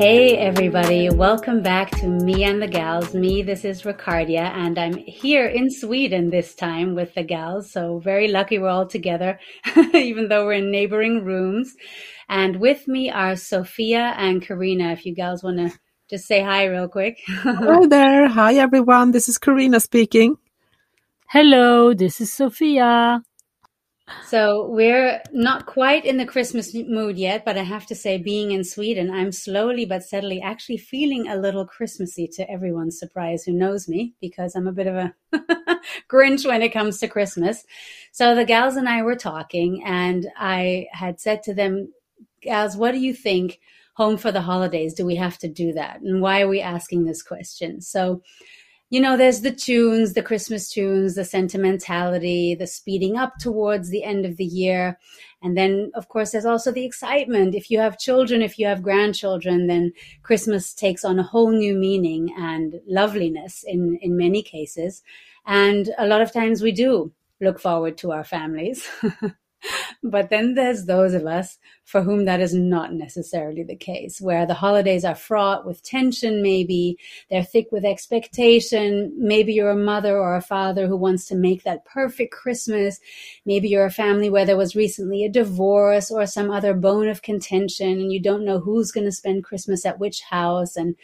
Hey everybody, welcome back to Me and the Gals. Me, this is Ricardia, and I'm here in Sweden this time with the gals. So very lucky we're all together, even though we're in neighboring rooms. And with me are Sofia and Carina. If you gals want to just say hi real quick. Hello there. Hi everyone. This is Carina speaking. Hello, this is Sofia. So we're not quite in the Christmas mood yet, but I have to say, being in Sweden, I'm slowly but steadily actually feeling a little Christmassy to everyone's surprise who knows me, because I'm a bit of a Grinch when it comes to Christmas. So the gals and I were talking, and I had said to them, Gals, what do you think? Home for the holidays, do we have to do that? And why are we asking this question? So you know, there's the tunes, the Christmas tunes, the sentimentality, the speeding up towards the end of the year. And then, of course, there's also the excitement. If you have children, if you have grandchildren, then Christmas takes on a whole new meaning and loveliness in, in many cases. And a lot of times we do look forward to our families. but then there's those of us for whom that is not necessarily the case, where the holidays are fraught with tension, maybe they're thick with expectation. Maybe you're a mother or a father who wants to make that perfect Christmas. Maybe you're a family where there was recently a divorce or some other bone of contention and you don't know who's going to spend Christmas at which house. And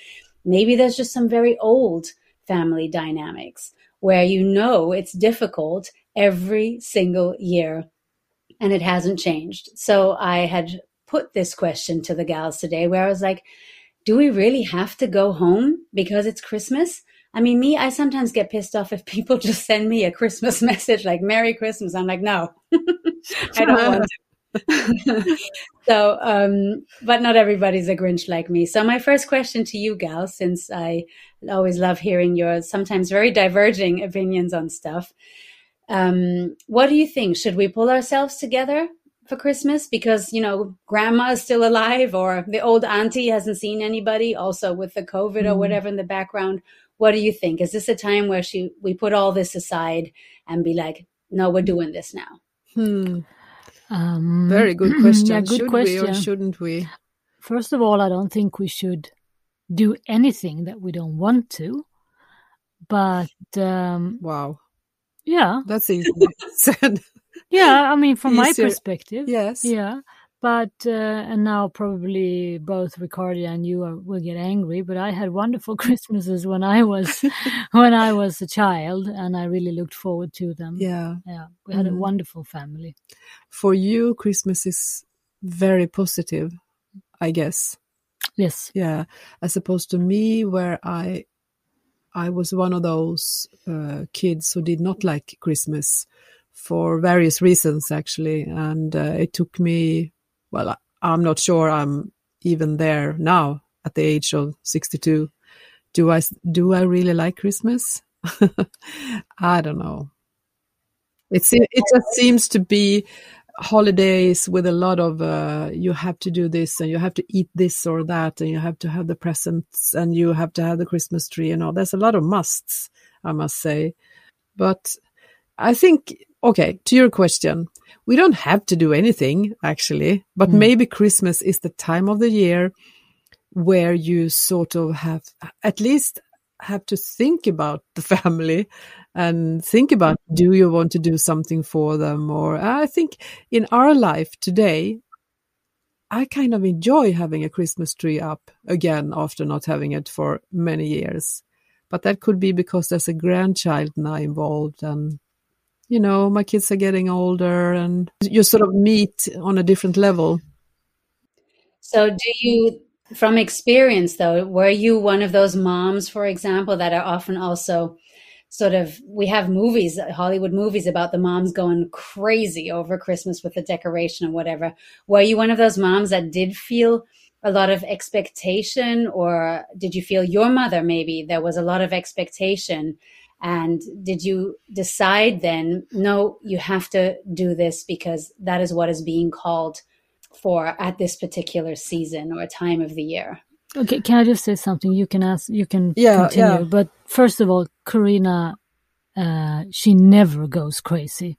maybe there's just some very old family dynamics where you know it's difficult every single year and it hasn't changed. So I had put this question to the gals today where I was like, do we really have to go home because it's Christmas? I mean, me, I sometimes get pissed off if people just send me a Christmas message like Merry Christmas. I'm like, no, I don't want to. so, um, but not everybody's a Grinch like me. So, my first question to you, gals, since I always love hearing your sometimes very diverging opinions on stuff, um, what do you think? Should we pull ourselves together for Christmas because you know grandma is still alive or the old auntie hasn't seen anybody? Also with the COVID mm. or whatever in the background, what do you think? Is this a time where she we put all this aside and be like, no, we're doing this now? Hmm. Um, Very good question. Yeah, good Should question. we or shouldn't we? First of all, I don't think we should do anything that we don't want to. But um, wow, yeah. That's easy said. Yeah, I mean, from Easier. my perspective. Yes. Yeah. But, uh, and now probably both Ricardia and you are, will get angry, but I had wonderful Christmases when I was, when I was a child and I really looked forward to them. Yeah. Yeah. We had mm. a mm-hmm. wonderful family. For you, Christmas is very positive, I guess. Yes. Yeah. As opposed to me, where I I was one of those uh, kids who did not like Christmas for various reasons, actually. And uh, it took me, well, I'm not sure I'm even there now at the age of 62. Do I, do I really like Christmas? I don't know. It, it just seems to be holidays with a lot of uh, you have to do this and you have to eat this or that and you have to have the presents and you have to have the christmas tree and all there's a lot of musts i must say but i think okay to your question we don't have to do anything actually but mm. maybe christmas is the time of the year where you sort of have at least have to think about the family and think about do you want to do something for them? Or i think in our life today i kind of enjoy having a christmas tree up again after not having it for many years. But that could be because there's a grandchild now involved and you know my kids are getting older and you sort of meet on a different level. So do you from experience though were you one of those moms for example that are often also sort of we have movies hollywood movies about the moms going crazy over christmas with the decoration and whatever. Were you one of those moms that did feel a lot of expectation or did you feel your mother maybe there was a lot of expectation? And did you decide then no you have to do this because that is what is being called for at this particular season or time of the year. Okay, can I just say something? You can ask, you can yeah, continue. Yeah. But first of all, Carina, uh, she never goes crazy.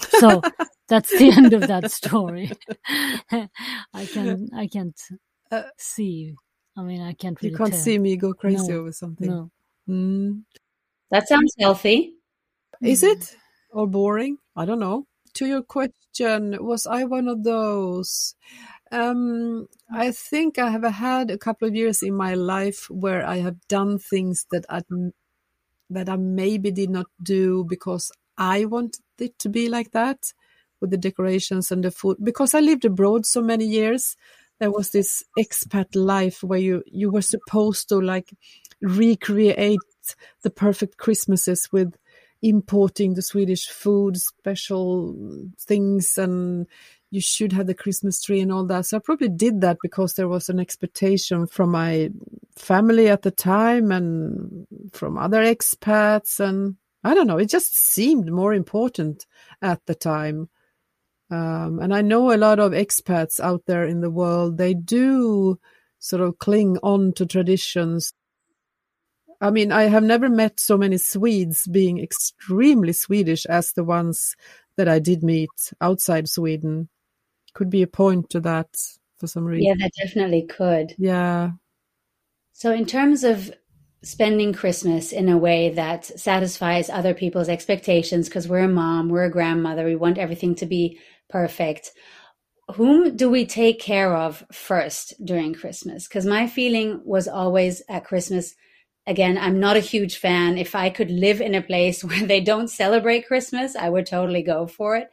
So that's the end of that story. I can, I can't uh, see I mean, I can't really You can't tell. see me go crazy No, over something. No. Mm. That sounds healthy. Is it? Or boring? I don't know. To your question, was I one of those? Um, I think I have had a couple of years in my life where I have done things that I that I maybe did not do because I wanted it to be like that with the decorations and the food. Because I lived abroad so many years, there was this expat life where you you were supposed to like recreate the perfect Christmases with importing the Swedish food, special things, and you should have the Christmas tree and all that. So I probably did that because there was an expectation from my family at the time and from other expats. And I don't know, it just seemed more important at the time. Um, and I know a lot of expats out there in the world, they do sort of cling on to traditions I mean, I have never met so many Swedes being extremely Swedish as the ones that I did meet outside Sweden. Could be a point to that for some reason. Yeah, that definitely could. Yeah. So, in terms of spending Christmas in a way that satisfies other people's expectations, because we're a mom, we're a grandmother, we want everything to be perfect. Whom do we take care of first during Christmas? Because my feeling was always at Christmas, again, I'm not a huge fan. If I could live in a place where they don't celebrate Christmas, I would totally go for it.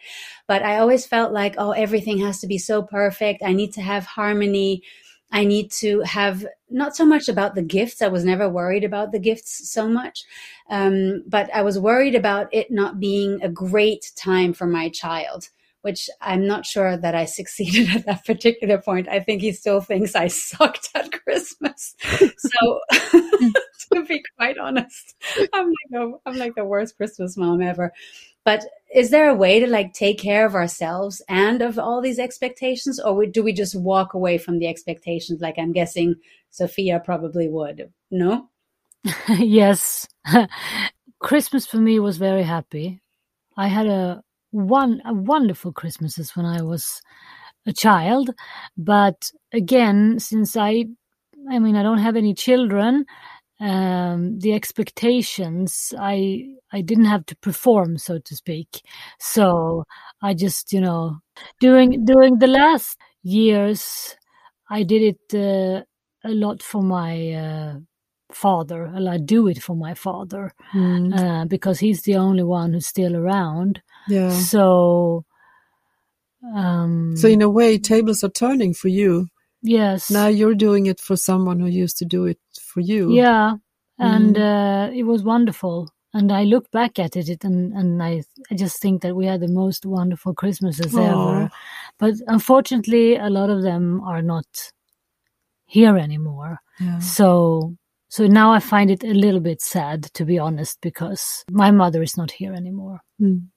But I always felt like, oh, everything has to be so perfect. I need to have harmony. I need to have not so much about the gifts. I was never worried about the gifts so much. Um, but I was worried about it not being a great time for my child which I'm not sure that I succeeded at that particular point. I think he still thinks I sucked at Christmas. so to be quite honest, I'm like a, I'm like the worst Christmas mom ever. But is there a way to like take care of ourselves and of all these expectations, or do we just walk away from the expectations? Like I'm guessing Sofia probably would. No. yes. Christmas for me was very happy. I had a one a wonderful Christmases when I was a child, but again, since I, I mean, I don't have any children, um, the expectations I I didn't have to perform, so to speak. So I just, you know, during during the last years, I did it uh, a lot for my. Uh, father and i do it for my father Mm. uh, because he's the only one who's still around Yeah. so um So in a way, tables are turning for you. Yes Now you're doing it for someone who used to do it for you. yeah and Mm. uh, it was wonderful and i look back at it and and i i just think that we had the most wonderful christmases Aw. ever but unfortunately a lot of them are not here anymore Yeah. so so now i find it a little bit sad to be honest because my mother is not here anymore Mm.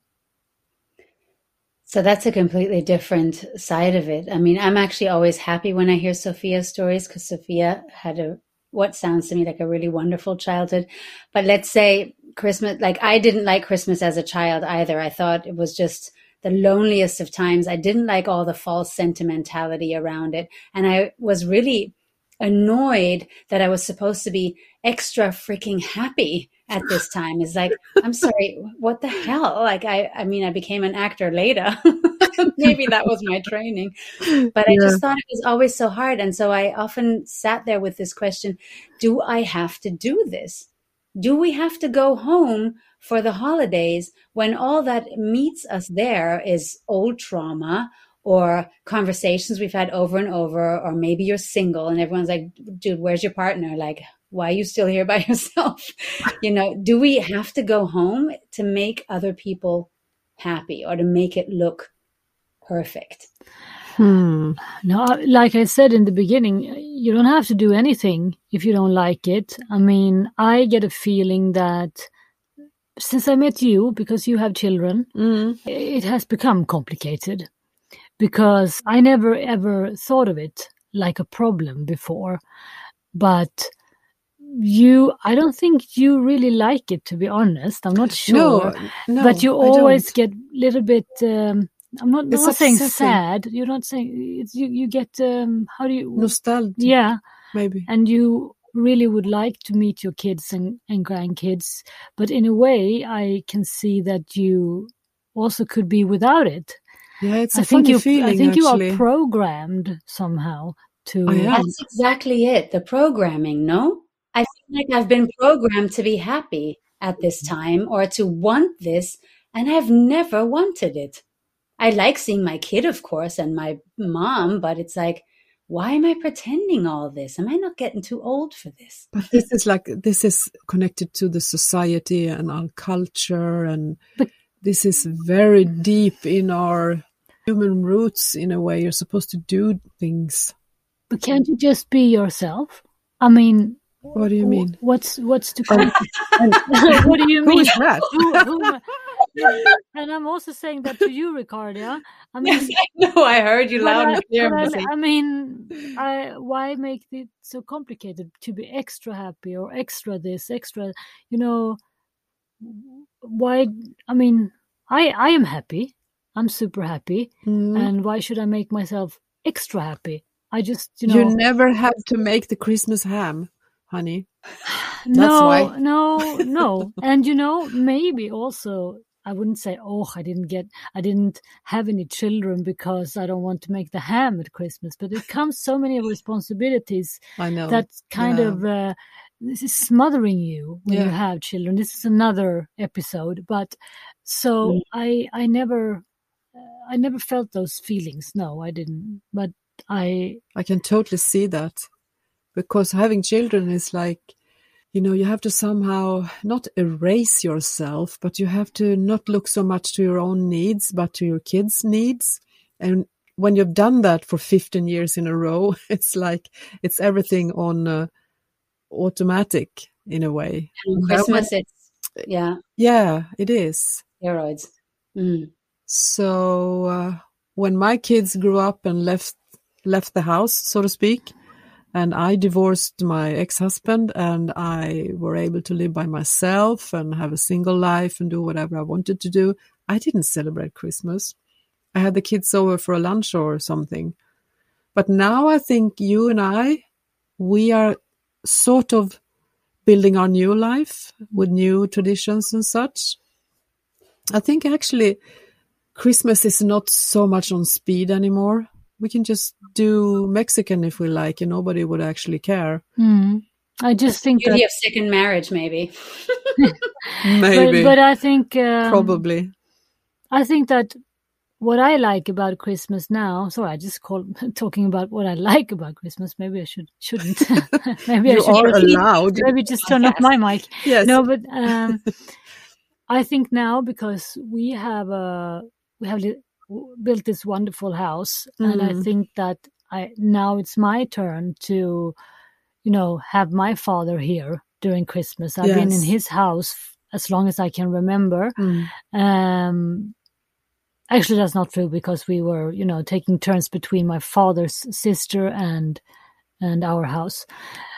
So that's a completely different side of it. I mean, I'm actually always happy when I hear Sofia's stories because Sofia had a what sounds to me like a really wonderful childhood. But let's say Christmas, like I didn't like Christmas as a child either. I thought it was just the loneliest of times. I didn't like all the false sentimentality around it. And I was really annoyed that I was supposed to be extra freaking happy at this time. It's like, I'm sorry, what the hell? Like I I mean I became an actor later. Maybe that was my training. But I just thought it was always so hard. And so I often sat there with this question, do I have to do this? Do we have to go home for the holidays when all that meets us there is old trauma or conversations we've had over and over, or maybe you're single and everyone's like, dude, where's your partner? Like, why are you still here by yourself? you know, do we have to go home to make other people happy or to make it look perfect? Hmm. No, like I said in the beginning, you don't have to do anything if you don't like it. I mean, I get a feeling that since I met you, because you have children, Mm. it has become complicated because I never ever thought of it like a problem before. But you, I don't think you really like it, to be honest. I'm not sure. No, no, but you always get a little bit. Um, I'm not, It's not saying sad. You're not saying it's, you. You get um, how do you? nostalgia. yeah, maybe. and you really would like to meet your kids and, and grandkids but in a way i can see that you also could be without it Yeah, it's a i think funny you feeling. i think actually. you are programmed somehow to I am. That's exactly it. The programming, no? I feel like I've been programmed to be happy at this time or to want this, and I've never wanted it. I like seeing my kid, of course, and my mom, but it's like, why am I pretending all this? Am I not getting too old for this? But this is like this is connected to the society and our culture, and But- this is very mm. deep in our human roots. In a way, you're supposed to do things. but can't you just be yourself i mean What do you mean? what's what's to come oh. what do you mean is that? Who- who- and i'm also saying that to you ricardia i mean Yes, I know. I heard you loud I, and clear. I- I mean, I, why make it so complicated to be extra happy or extra this, extra, you know? Why? I mean, I I am happy. I'm super happy, Mm. and why should I make myself extra happy? I just, you know, You never have to make the Christmas ham, honey. no, no, no, and you know, maybe also. I wouldn't say, oh, I didn't get, I didn't have any children because I don't want to make the ham at Christmas. But it comes so many responsibilities I know. that kind yeah. of uh, this is smothering you when you have children this is another episode but so Mm. i i never i never felt those feelings no i didn't but i I can totally see that because having children is like, you know, you have to somehow not erase yourself, but you have to not look so much to your own needs, but to your kids' needs. And when you've done that for 15 years in a row, it's like it's everything on uh, automatic in a way. And That Christmas, it's, yeah, Yeah, it is. steroids. Mm. So uh, when my kids grew up and left left the house, so to speak, and I divorced my ex-husband and I were able to live by myself and have a single life and do whatever I wanted to do, I didn't celebrate Christmas. I had the kids over for a lunch or something. But now I think you and I, we are sort of building our new life with new traditions and such. I think actually Christmas is not so much on speed anymore. We can just do Mexican if we like, and nobody would actually care. mm, i just think Beauty that of second marriage, maybe. Maybe, but, but i think um, probably. i think that what i like about christmas now sorry i just call talking about what i like about christmas maybe i should shouldn't maybe i should are repeat. allowed. maybe just turn off my mic Yes. no but um i think now because we have a we have li- built this wonderful house and i Mm. think that i now it's my turn to you know have my father here during christmas. I've been in his house f- as long as i can remember. Mm. um actually that's not true because we were you know taking turns between my father's sister and and our house.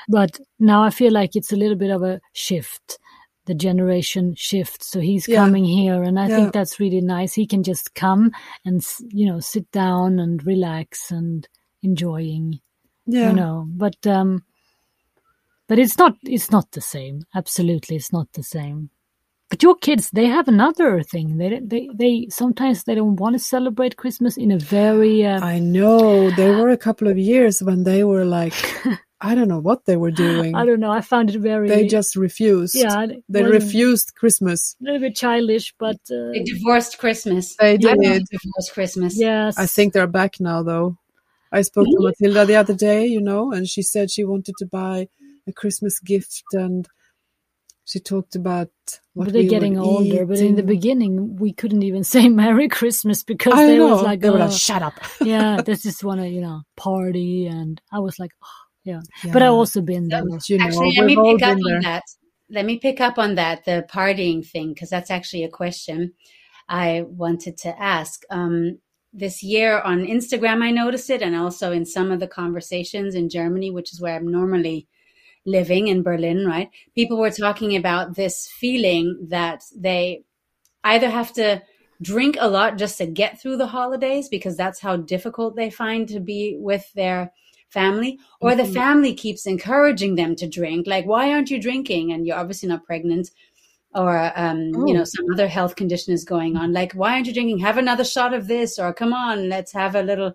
But now i feel like it's a little bit of a shift the generation shift so he's Yeah. coming here and i Yeah. think that's really nice he can just come and you know sit down and relax and enjoying Yeah. you know but um but it's not it's not the same absolutely it's not the same but your kids they have another thing they they they sometimes they don't want to celebrate christmas in a very uh, I know. There were a couple of years when they were like, I don't know what they were doing. i don't know i found it very They just refused. yeah They refused Christmas. a little bit childish but uh, They divorced Christmas. They I did. love divorced Christmas. yes I think they're back now, though. I spoke to Matilda the other day, you know, and she said she wanted to buy a Christmas gift, and she talked about what but they're we were getting older but in the beginning we couldn't even say merry christmas because I they know. was like they were "Oh, like, "Shut up." yeah they just want to you know party and i was like oh, yeah. but i Yeah. also been there But, you know, Actually, let me pick up on there. that. Let me pick up on that, the partying thing, because that's actually a question I wanted to ask. Um, this year on Instagram, I noticed it, and also in some of the conversations in Germany, which is where I'm normally living in Berlin, right? People were talking about this feeling that they either have to drink a lot just to get through the holidays because that's how difficult they find to be with their family, or the family keeps encouraging them to drink. Like, why aren't you drinking? And you're obviously not pregnant or um, you know some other health condition is going on like why aren't you drinking? Have another shot of this or come on let's have a little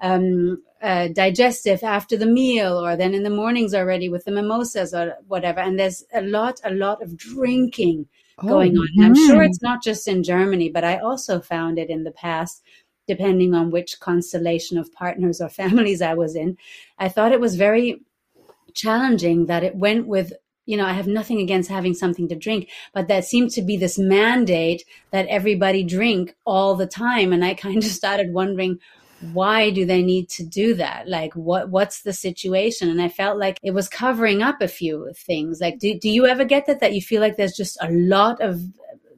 um, uh, digestive after the meal or then in the mornings already with the mimosas or whatever. And there's a lot a lot of drinking going on. I'm sure it's not just in germany but i also found it in the past depending on which constellation of partners or families i was in i thought it was very challenging that it went with you know, I have nothing against having something to drink, but that seemed to be this mandate that everybody drink all the time. And I kind of started wondering, why do they need to do that? Like, what, what's the situation? And I felt like it was covering up a few things. Like, do, do you ever get that, that you feel like there's just a lot of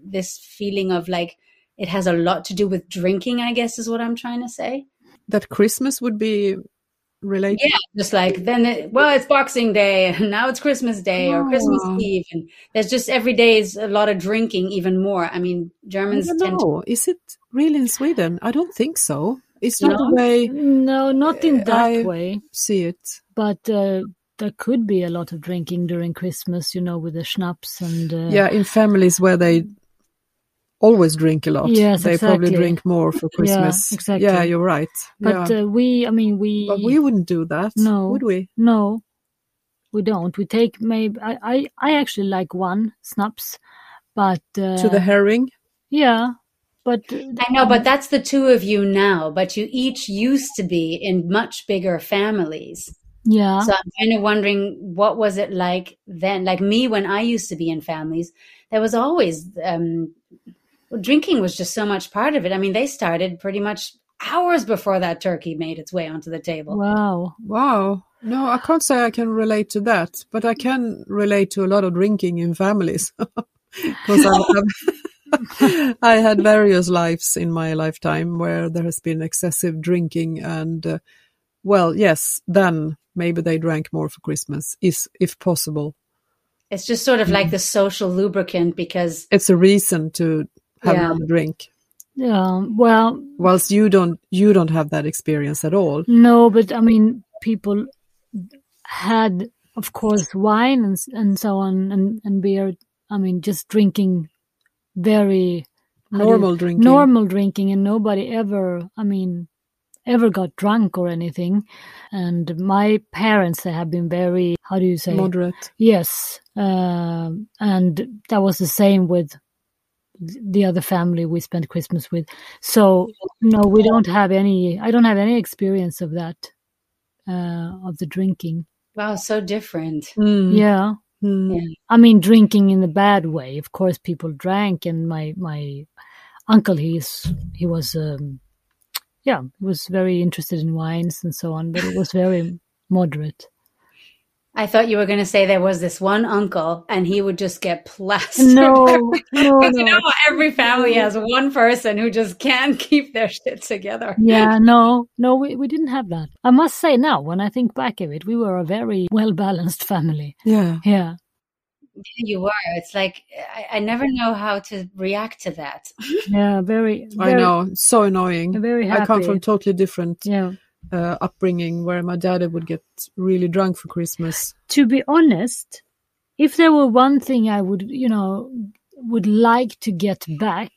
this feeling of like, it has a lot to do with drinking, I guess is what I'm trying to say. That Christmas would be related? Yeah, just like then, it, well, it's Boxing Day, and now it's Christmas Day or Christmas Oh. Eve, and there's just every day is a lot of drinking, even more. I mean, I Germans don't tend to. Is it really in Sweden? I don't think so. It's not No? the way No, not in that I- way. see it. But uh, there could be a lot of drinking during Christmas, you know, with the schnapps and uh, Yeah, in families where they always drink a lot, Yes, they probably drink more for Christmas. Yeah, exactly. Yeah, you're right. But yeah. uh, we, I mean, we, but we wouldn't do that, No. would we? no, we don't. We take maybe. I, I, I actually like one snaps, but uh, To the herring? yeah, but I know, but that's the two of you now. But you each used to be in much bigger families. yeah, So I'm kind of wondering what was it like then? Like me, when I used to be in families, there was always um, drinking was just so much part of it. I mean, they started pretty much hours before that turkey made its way onto the table. wow, Wow. No, I can't say I can relate to that, but I can relate to a lot of drinking in families. Because I, I had various lives in my lifetime where there has been excessive drinking, and uh, well, yes, then maybe they drank more for Christmas, is if possible. It's just sort of like the social lubricant because It's a reason to have Yeah. another drink. yeah. Well, Whilst you don't, you don't have that experience at all. no, but I mean, people had, of course, wine and and so on, and and beer. I mean, just drinking very how do you- Normal drinking. normal drinking and nobody ever i mean ever got drunk or anything and my parents they have been very how do you say Moderate. yes um, and that was the same with th- the other family we spent christmas with so no we don't have any i don't have any experience of that uh, of the drinking wow, so different. Mm. yeah Mm. Yeah. I mean, drinking in the bad way. Of course, people drank, and my my uncle, he's he was, um, yeah, he was very interested in wines and so on, but it was very moderate. I thought you were going to say there was this one uncle and he would just get plastered. No, no, Because you know no. every family has one person who just can't keep their shit together. Yeah, no, no, we, we didn't have that. I must say now, when I think back of it, we were a very well balanced family. Yeah. Yeah. You were. It's like I, I never know how to react to that. Yeah, very, I know. So annoying. very happy. I come from totally different Yeah. Uh, upbringing where my dad would get really drunk for Christmas. to be honest, if there were one thing I would, you know, would like to get back,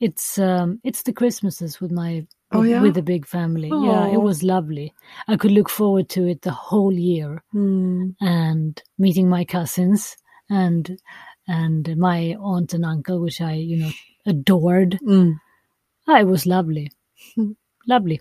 it's um it's the Christmases with my Oh, with, yeah? with the big family. Yeah, it was lovely. I could look forward to it the whole year Mm. and meeting my cousins and and my aunt and uncle, which I, you know, adored. Mm. Ah, it was lovely. lovely.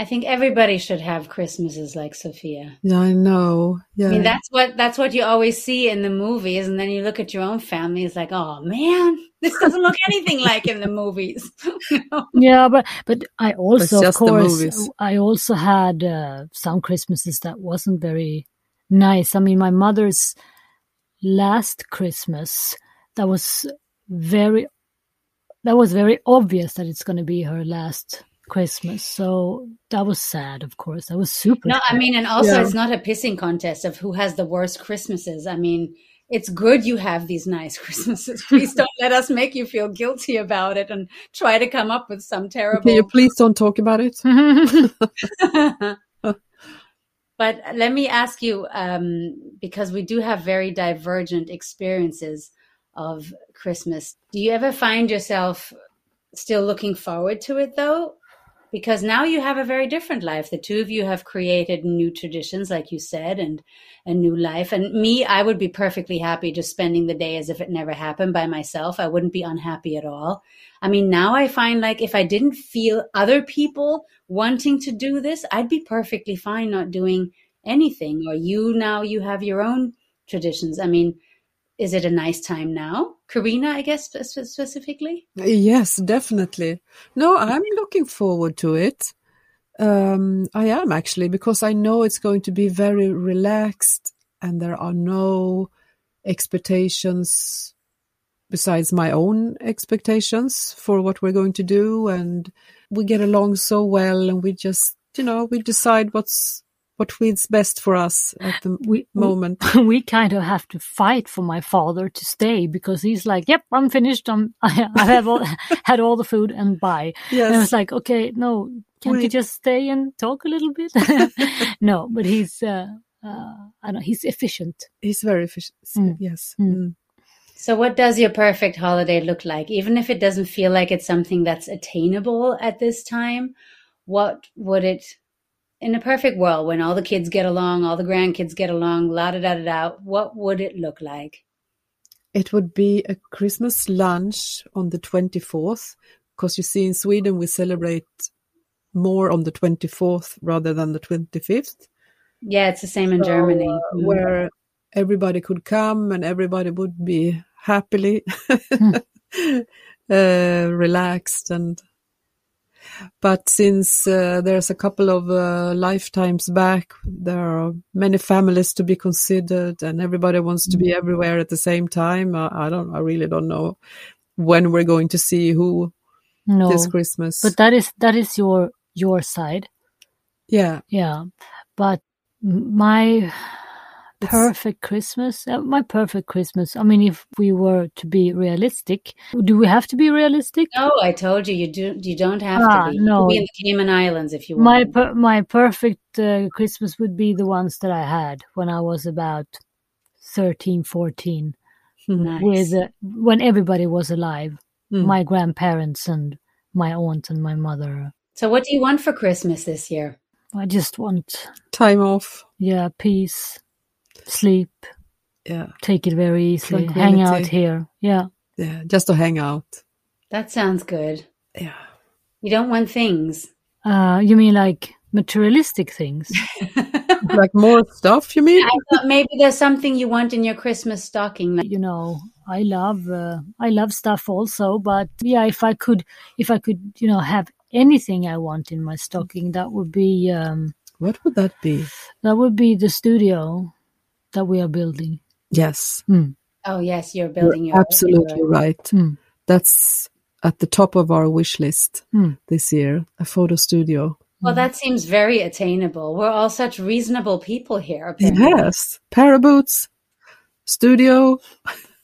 I think everybody should have Christmases like Sofia. Yeah, I know. Yeah. I mean, that's what that's what you always see in the movies, and then you look at your own family. It's like, oh man, this doesn't look anything like in the movies. You know? Yeah, but but I also, of course. I also had uh, some Christmases that wasn't very nice. I mean, my mother's last Christmas that was very that was very obvious that it's going to be her last Christmas. So that was sad, of course. That was super. No, I mean, and also Yeah. it's not a pissing contest of who has the worst Christmases. I mean, it's good you have these nice Christmases. Please don't let us make you feel guilty about it and try to come up with some Can you terrible. please don't talk about it? But let me ask you, um, because we do have very divergent experiences of Christmas. Do you ever find yourself still looking forward to it though? Because now you have a very different life. The two of you have created new traditions, like you said, and a new life. And me, I would be perfectly happy just spending the day as if it never happened by myself. I wouldn't be unhappy at all. I mean, now I find like if I didn't feel other people wanting to do this, I'd be perfectly fine not doing anything. Or you now, you have your own traditions. I mean, is it a nice time now? Carina, I guess specifically? Yes, definitely. No, I'm looking forward to it. Um, I am actually, because I know it's going to be very relaxed and there are no expectations besides my own expectations for what we're going to do. And we get along so well and we just, you know, we decide what's what feels best for us at the we, moment. We, we, kind of have to fight for my father to stay because he's like, "Yep, I'm finished. I'm, I, I have all, had all the food and bye." Yes. And I was like, "Okay, no, can't Wait. you just stay and talk a little bit?" no, but he's, uh, uh, I know, he's efficient. He's very efficient. Mm. Yes. Mm. Mm. So, what does your perfect holiday look like? Even if it doesn't feel like it's something that's attainable at this time, what would it in a perfect world, when all the kids get along, all the grandkids get along, la da da da da, what would it look like? It would be a Christmas lunch on the 24th, because you see, in Sweden, we celebrate more on the 24th rather than the 25th. Yeah, it's the same in so, Germany. Uh, mm. Where everybody could come and everybody would be happily mm. uh, relaxed and but since uh, there's a couple of uh, lifetimes back, there are many families to be considered, and everybody wants to be mm. everywhere at the same time. I, I don't. I really don't know when we're going to see who no, this Christmas. But that is that is your your side. Yeah, yeah. But my perfect Christmas. Uh, my perfect Christmas. I mean, if we were to be realistic, do we have to be realistic? No, I told you, you do. You don't have ah, to be. No, be in the Cayman Islands if you want. My per, my perfect uh, Christmas would be the ones that I had when I was about 13, 14, nice. with uh, when everybody was alive, mm. my grandparents and my aunt and my mother. So, what do you want for Christmas this year? I just want time off. Yeah, peace sleep. Yeah. Take it very easily. Hang out here. Yeah. Yeah. Just to hang out. That sounds good. Yeah. You don't want things. Uh, you mean like materialistic things? like more stuff, you mean? I thought maybe there's something you want in your Christmas stocking. You know, I love uh, I love stuff also, but yeah, if I could if I could, you know, have anything I want in my stocking, that would be um, what would that be? That would be the studio that we are building. Yes. Mm. Oh, yes, you're building you're your, absolutely your... right. Mm. That's at the top of our wish list mm. this year, a photo studio. Well, that seems very attainable. We're all such reasonable people here. Apparently. Yes. Paraboots, studio.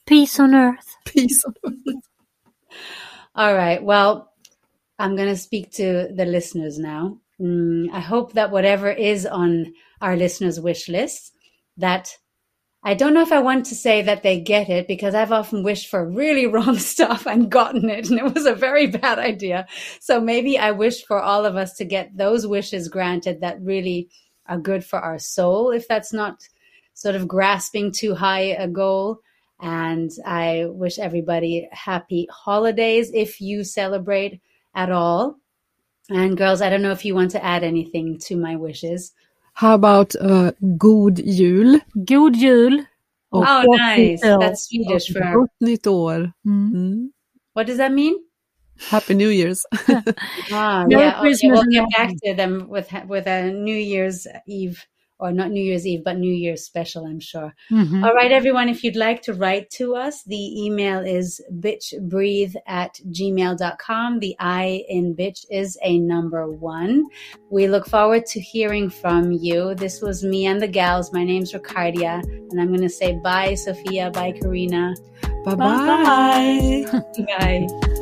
Peace on earth. Peace on earth. all right. Well, I'm going to speak to the listeners now. Mm, I hope that whatever is on our listeners' wish list that I don't know if I want to say that they get it because I've often wished for really wrong stuff and gotten it, and it was a very bad idea. So maybe I wish for all of us to get those wishes granted that really are good for our soul, if that's not sort of grasping too high a goal. And I wish everybody happy holidays if you celebrate at all. And girls, I don't know if you want to add anything to my wishes. How about uh, God Jul? God Jul. oh, nice. That's Swedish for Gott Nytt År. Mm. Mm. What does that mean? Happy New Year's. ah, yeah. Okay, we'll get back to them with with a New Year's Eve or not New Year's Eve, but New Year's special, I'm sure. Mm-hmm. All right, everyone, if you'd like to write to us, the email is bitchbreathe at gmail.com. The I in bitch is a number one. We look forward to hearing from you. This was me and the gals. My name's Ricardia, and I'm going to say bye, Sofia. Bye, Carina. Bye-bye. Bye. bye.